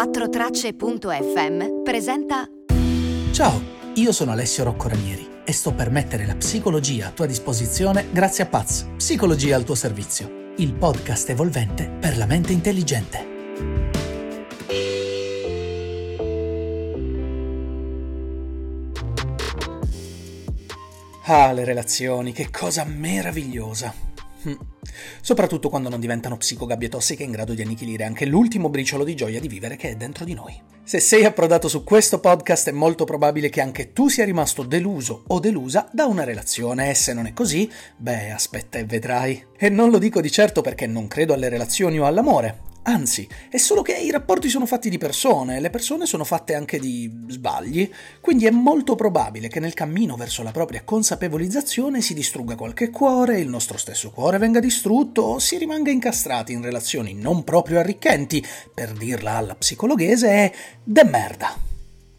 4tracce.fm presenta Ciao, io sono Alessio Rocco Ranieri e sto per mettere la psicologia a tua disposizione grazie a Paz, Psicologia al tuo servizio, il podcast evolvente per la mente intelligente. Ah, le relazioni, che cosa meravigliosa. Hm. Soprattutto quando non diventano psicogabbie tossiche in grado di annichilire anche l'ultimo briciolo di gioia di vivere che è dentro di noi. Se sei approdato su questo podcast è molto probabile che anche tu sia rimasto deluso o delusa da una relazione e se non è così, beh, aspetta e vedrai. E non lo dico di certo perché non credo alle relazioni o all'amore, Anzi, è solo che i rapporti sono fatti di persone, le persone sono fatte anche di sbagli, quindi è molto probabile che nel cammino verso la propria consapevolizzazione si distrugga qualche cuore, il nostro stesso cuore venga distrutto o si rimanga incastrati in relazioni non proprio arricchenti, per dirla alla psicologhese è de merda.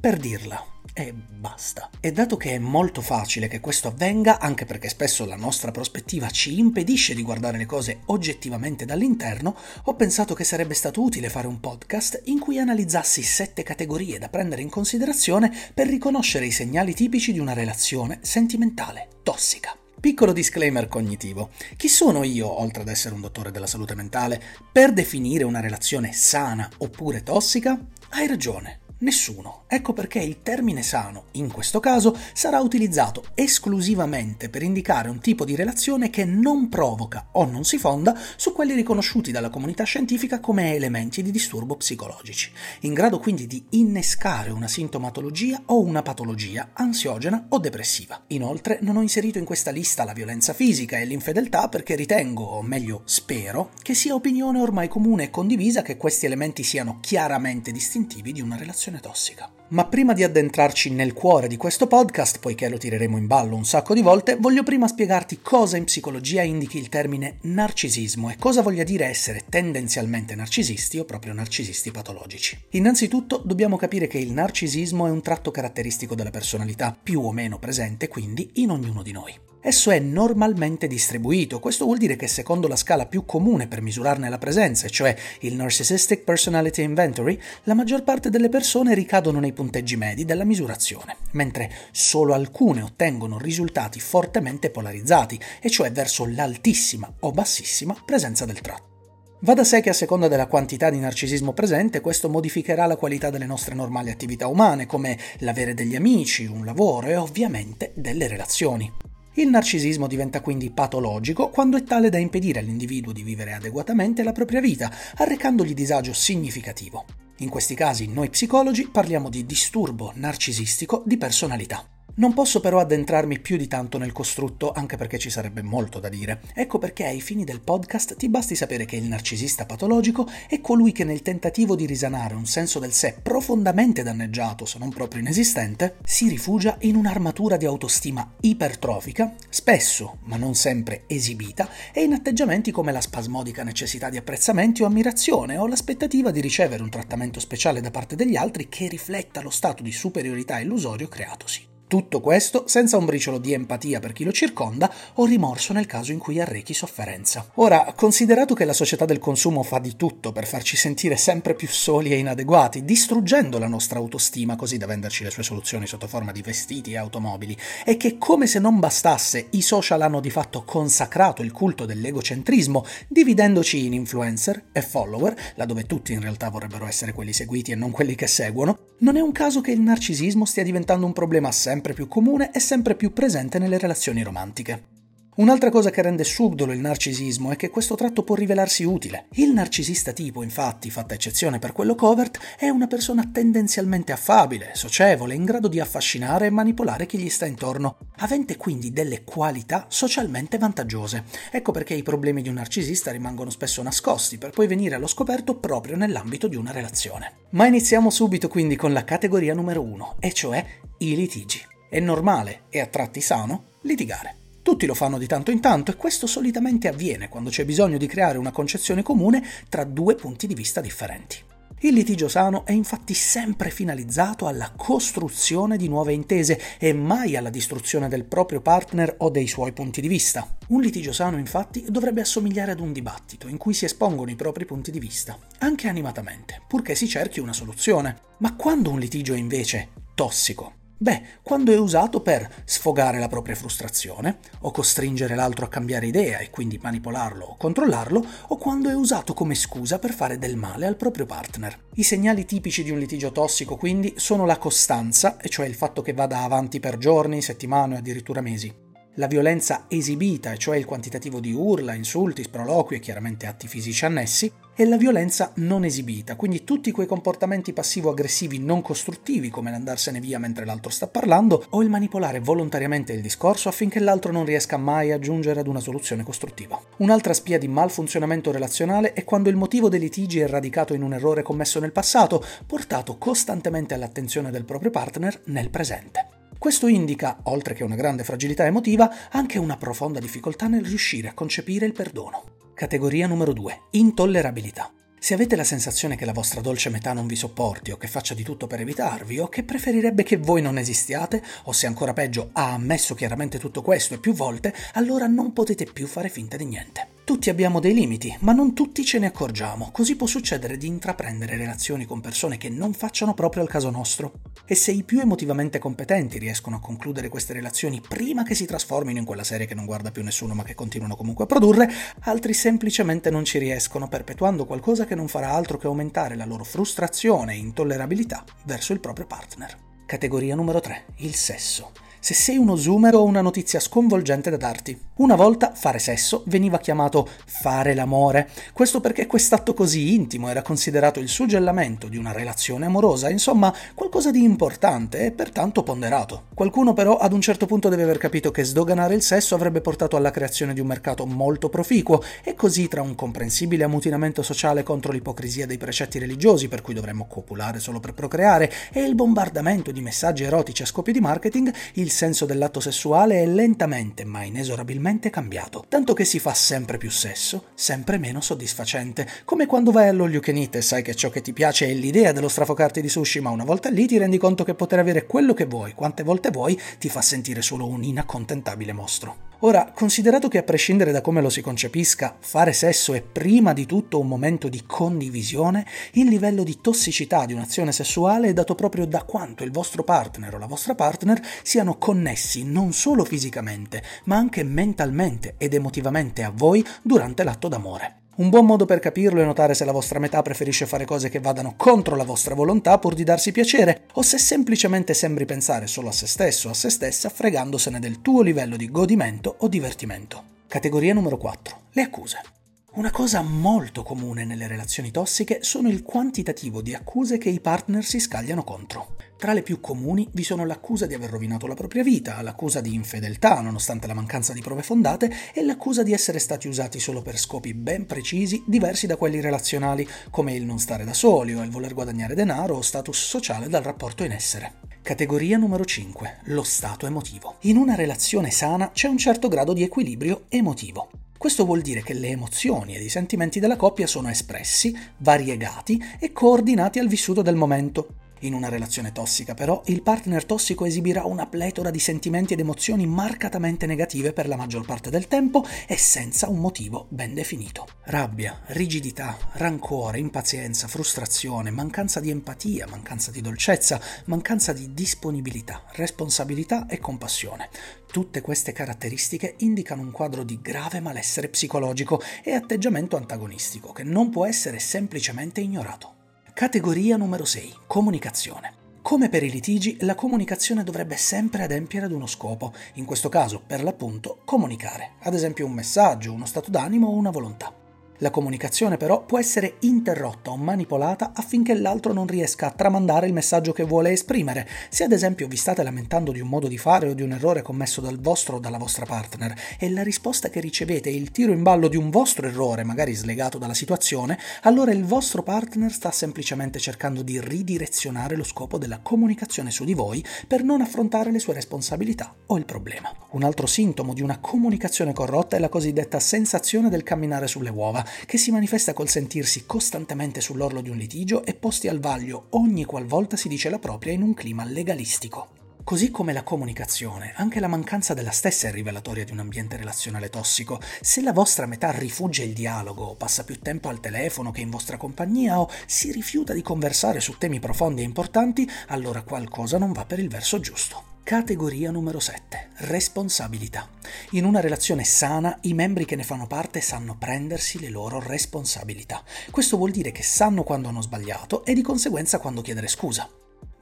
Per dirla e basta. E dato che è molto facile che questo avvenga, anche perché spesso la nostra prospettiva ci impedisce di guardare le cose oggettivamente dall'interno, ho pensato che sarebbe stato utile fare un podcast in cui analizzassi sette categorie da prendere in considerazione per riconoscere i segnali tipici di una relazione sentimentale tossica. Piccolo disclaimer cognitivo. Chi sono io, oltre ad essere un dottore della salute mentale, per definire una relazione sana oppure tossica? Hai ragione, Nessuno. Ecco perché il termine sano, in questo caso, sarà utilizzato esclusivamente per indicare un tipo di relazione che non provoca o non si fonda su quelli riconosciuti dalla comunità scientifica come elementi di disturbo psicologici, in grado quindi di innescare una sintomatologia o una patologia ansiogena o depressiva. Inoltre non ho inserito in questa lista la violenza fisica e l'infedeltà perché ritengo, o meglio spero, che sia opinione ormai comune e condivisa che questi elementi siano chiaramente distintivi di una relazione relazione tossica. Ma prima di addentrarci nel cuore di questo podcast, poiché lo tireremo in ballo un sacco di volte, voglio prima spiegarti cosa in psicologia indichi il termine narcisismo e cosa voglia dire essere tendenzialmente narcisisti o proprio narcisisti patologici. Innanzitutto dobbiamo capire che il narcisismo è un tratto caratteristico della personalità, più o meno presente quindi in ognuno di noi. Esso è normalmente distribuito, questo vuol dire che secondo la scala più comune per misurarne la presenza, cioè il Narcissistic Personality Inventory, la maggior parte delle persone ricadono nei punteggi medi della misurazione, mentre solo alcune ottengono risultati fortemente polarizzati, e cioè verso l'altissima o bassissima presenza del tratto. Va da sé che a seconda della quantità di narcisismo presente, questo modificherà la qualità delle nostre normali attività umane, come l'avere degli amici, un lavoro e ovviamente delle relazioni. Il narcisismo diventa quindi patologico quando è tale da impedire all'individuo di vivere adeguatamente la propria vita, arrecandogli disagio significativo. In questi casi noi psicologi parliamo di disturbo narcisistico di personalità. Non posso però addentrarmi più di tanto nel costrutto, anche perché ci sarebbe molto da dire. Ecco perché ai fini del podcast ti basti sapere che il narcisista patologico è colui che nel tentativo di risanare un senso del sé profondamente danneggiato, se non proprio inesistente, si rifugia in un'armatura di autostima ipertrofica, spesso, ma non sempre, esibita, e in atteggiamenti come la spasmodica necessità di apprezzamenti o ammirazione, o l'aspettativa di ricevere un trattamento speciale da parte degli altri che rifletta lo stato di superiorità illusorio creatosi. Tutto questo senza un briciolo di empatia per chi lo circonda o rimorso nel caso in cui arrechi sofferenza. Ora, considerato che la società del consumo fa di tutto per farci sentire sempre più soli e inadeguati, distruggendo la nostra autostima così da venderci le sue soluzioni sotto forma di vestiti e automobili, e che come se non bastasse i social hanno di fatto consacrato il culto dell'egocentrismo, dividendoci in influencer e follower, laddove tutti in realtà vorrebbero essere quelli seguiti e non quelli che seguono, non è un caso che il narcisismo stia diventando un problema sempre sempre più comune e sempre più presente nelle relazioni romantiche. Un'altra cosa che rende subdolo il narcisismo è che questo tratto può rivelarsi utile. Il narcisista tipo, infatti, fatta eccezione per quello covert, è una persona tendenzialmente affabile, socievole, in grado di affascinare e manipolare chi gli sta intorno, avente quindi delle qualità socialmente vantaggiose. Ecco perché i problemi di un narcisista rimangono spesso nascosti, per poi venire allo scoperto proprio nell'ambito di una relazione. Ma iniziamo subito quindi con la categoria numero uno, e cioè i litigi. È normale e a tratti sano litigare. Tutti lo fanno di tanto in tanto e questo solitamente avviene quando c'è bisogno di creare una concezione comune tra due punti di vista differenti. Il litigio sano è infatti sempre finalizzato alla costruzione di nuove intese e mai alla distruzione del proprio partner o dei suoi punti di vista. Un litigio sano infatti dovrebbe assomigliare ad un dibattito in cui si espongono i propri punti di vista, anche animatamente, purché si cerchi una soluzione. Ma quando un litigio è invece tossico, Beh, quando è usato per sfogare la propria frustrazione, o costringere l'altro a cambiare idea e quindi manipolarlo o controllarlo, o quando è usato come scusa per fare del male al proprio partner. I segnali tipici di un litigio tossico quindi sono la costanza, e cioè il fatto che vada avanti per giorni, settimane o addirittura mesi, la violenza esibita, cioè il quantitativo di urla, insulti, sproloqui e chiaramente atti fisici annessi, e la violenza non esibita, quindi tutti quei comportamenti passivo-aggressivi non costruttivi come l'andarsene via mentre l'altro sta parlando o il manipolare volontariamente il discorso affinché l'altro non riesca mai a giungere ad una soluzione costruttiva. Un'altra spia di malfunzionamento relazionale è quando il motivo dei litigi è radicato in un errore commesso nel passato, portato costantemente all'attenzione del proprio partner nel presente. Questo indica, oltre che una grande fragilità emotiva, anche una profonda difficoltà nel riuscire a concepire il perdono. Categoria numero 2. Intollerabilità. Se avete la sensazione che la vostra dolce metà non vi sopporti o che faccia di tutto per evitarvi o che preferirebbe che voi non esistiate o se ancora peggio ha ammesso chiaramente tutto questo e più volte, allora non potete più fare finta di niente. Tutti abbiamo dei limiti, ma non tutti ce ne accorgiamo, così può succedere di intraprendere relazioni con persone che non facciano proprio al caso nostro. E se i più emotivamente competenti riescono a concludere queste relazioni prima che si trasformino in quella serie che non guarda più nessuno ma che continuano comunque a produrre, altri semplicemente non ci riescono, perpetuando qualcosa che non farà altro che aumentare la loro frustrazione e intollerabilità verso il proprio partner. Categoria numero 3. Il sesso se sei uno zoomer ho una notizia sconvolgente da darti. Una volta fare sesso veniva chiamato fare l'amore, questo perché quest'atto così intimo era considerato il suggellamento di una relazione amorosa, insomma qualcosa di importante e pertanto ponderato. Qualcuno però ad un certo punto deve aver capito che sdoganare il sesso avrebbe portato alla creazione di un mercato molto proficuo e così tra un comprensibile ammutinamento sociale contro l'ipocrisia dei precetti religiosi per cui dovremmo copulare solo per procreare e il bombardamento di messaggi erotici a scopi di marketing, il senso dell'atto sessuale è lentamente ma inesorabilmente cambiato, tanto che si fa sempre più sesso, sempre meno soddisfacente, come quando vai can eat e sai che ciò che ti piace è l'idea dello strafocarti di sushi, ma una volta lì ti rendi conto che poter avere quello che vuoi, quante volte vuoi, ti fa sentire solo un inaccontentabile mostro. Ora, considerato che a prescindere da come lo si concepisca, fare sesso è prima di tutto un momento di condivisione, il livello di tossicità di un'azione sessuale è dato proprio da quanto il vostro partner o la vostra partner siano connessi non solo fisicamente, ma anche mentalmente ed emotivamente a voi durante l'atto d'amore. Un buon modo per capirlo è notare se la vostra metà preferisce fare cose che vadano contro la vostra volontà pur di darsi piacere, o se semplicemente sembri pensare solo a se stesso o a se stessa fregandosene del tuo livello di godimento o divertimento. Categoria numero 4. Le accuse. Una cosa molto comune nelle relazioni tossiche sono il quantitativo di accuse che i partner si scagliano contro. Tra le più comuni vi sono l'accusa di aver rovinato la propria vita, l'accusa di infedeltà nonostante la mancanza di prove fondate e l'accusa di essere stati usati solo per scopi ben precisi, diversi da quelli relazionali, come il non stare da soli o il voler guadagnare denaro o status sociale dal rapporto in essere. Categoria numero 5. Lo stato emotivo. In una relazione sana c'è un certo grado di equilibrio emotivo. Questo vuol dire che le emozioni ed i sentimenti della coppia sono espressi, variegati e coordinati al vissuto del momento. In una relazione tossica, però, il partner tossico esibirà una pletora di sentimenti ed emozioni marcatamente negative per la maggior parte del tempo e senza un motivo ben definito. Rabbia, rigidità, rancore, impazienza, frustrazione, mancanza di empatia, mancanza di dolcezza, mancanza di disponibilità, responsabilità e compassione. Tutte queste caratteristiche indicano un quadro di grave malessere psicologico e atteggiamento antagonistico che non può essere semplicemente ignorato. Categoria numero 6. Comunicazione. Come per i litigi, la comunicazione dovrebbe sempre adempiere ad uno scopo, in questo caso, per l'appunto, comunicare, ad esempio un messaggio, uno stato d'animo o una volontà. La comunicazione però può essere interrotta o manipolata affinché l'altro non riesca a tramandare il messaggio che vuole esprimere. Se ad esempio vi state lamentando di un modo di fare o di un errore commesso dal vostro o dalla vostra partner e la risposta che ricevete è il tiro in ballo di un vostro errore, magari slegato dalla situazione, allora il vostro partner sta semplicemente cercando di ridirezionare lo scopo della comunicazione su di voi per non affrontare le sue responsabilità o il problema. Un altro sintomo di una comunicazione corrotta è la cosiddetta sensazione del camminare sulle uova che si manifesta col sentirsi costantemente sull'orlo di un litigio e posti al vaglio ogni qualvolta si dice la propria in un clima legalistico. Così come la comunicazione, anche la mancanza della stessa è rivelatoria di un ambiente relazionale tossico. Se la vostra metà rifugge il dialogo, passa più tempo al telefono che in vostra compagnia, o si rifiuta di conversare su temi profondi e importanti, allora qualcosa non va per il verso giusto. Categoria numero 7. Responsabilità. In una relazione sana i membri che ne fanno parte sanno prendersi le loro responsabilità. Questo vuol dire che sanno quando hanno sbagliato e di conseguenza quando chiedere scusa.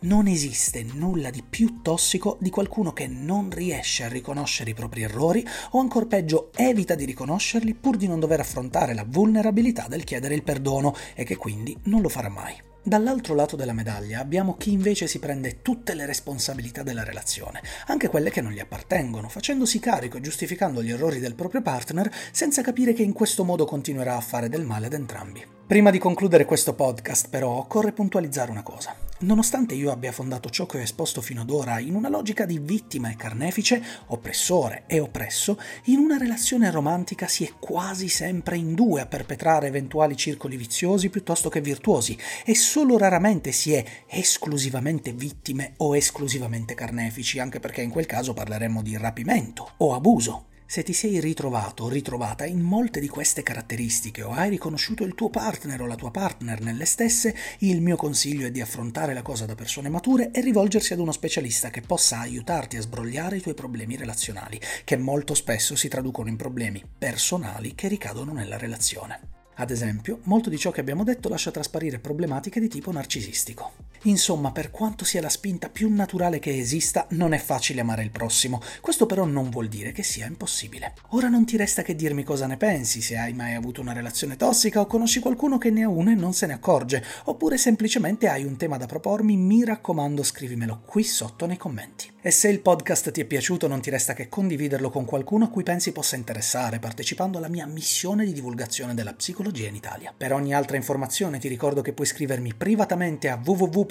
Non esiste nulla di più tossico di qualcuno che non riesce a riconoscere i propri errori o ancora peggio evita di riconoscerli pur di non dover affrontare la vulnerabilità del chiedere il perdono e che quindi non lo farà mai. Dall'altro lato della medaglia abbiamo chi invece si prende tutte le responsabilità della relazione, anche quelle che non gli appartengono, facendosi carico e giustificando gli errori del proprio partner senza capire che in questo modo continuerà a fare del male ad entrambi. Prima di concludere questo podcast, però, occorre puntualizzare una cosa. Nonostante io abbia fondato ciò che ho esposto fino ad ora in una logica di vittima e carnefice, oppressore e oppresso, in una relazione romantica si è quasi sempre in due a perpetrare eventuali circoli viziosi piuttosto che virtuosi e solo raramente si è esclusivamente vittime o esclusivamente carnefici, anche perché in quel caso parleremmo di rapimento o abuso. Se ti sei ritrovato o ritrovata in molte di queste caratteristiche o hai riconosciuto il tuo partner o la tua partner nelle stesse, il mio consiglio è di affrontare la cosa da persone mature e rivolgersi ad uno specialista che possa aiutarti a sbrogliare i tuoi problemi relazionali, che molto spesso si traducono in problemi personali che ricadono nella relazione. Ad esempio, molto di ciò che abbiamo detto lascia trasparire problematiche di tipo narcisistico. Insomma, per quanto sia la spinta più naturale che esista, non è facile amare il prossimo. Questo però non vuol dire che sia impossibile. Ora non ti resta che dirmi cosa ne pensi, se hai mai avuto una relazione tossica o conosci qualcuno che ne ha una e non se ne accorge, oppure semplicemente hai un tema da propormi, mi raccomando scrivimelo qui sotto nei commenti. E se il podcast ti è piaciuto non ti resta che condividerlo con qualcuno a cui pensi possa interessare, partecipando alla mia missione di divulgazione della psicologia in Italia. Per ogni altra informazione ti ricordo che puoi scrivermi privatamente a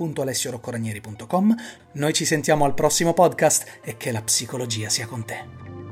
www.alessioroccoranieri.com. Noi ci sentiamo al prossimo podcast e che la psicologia sia con te.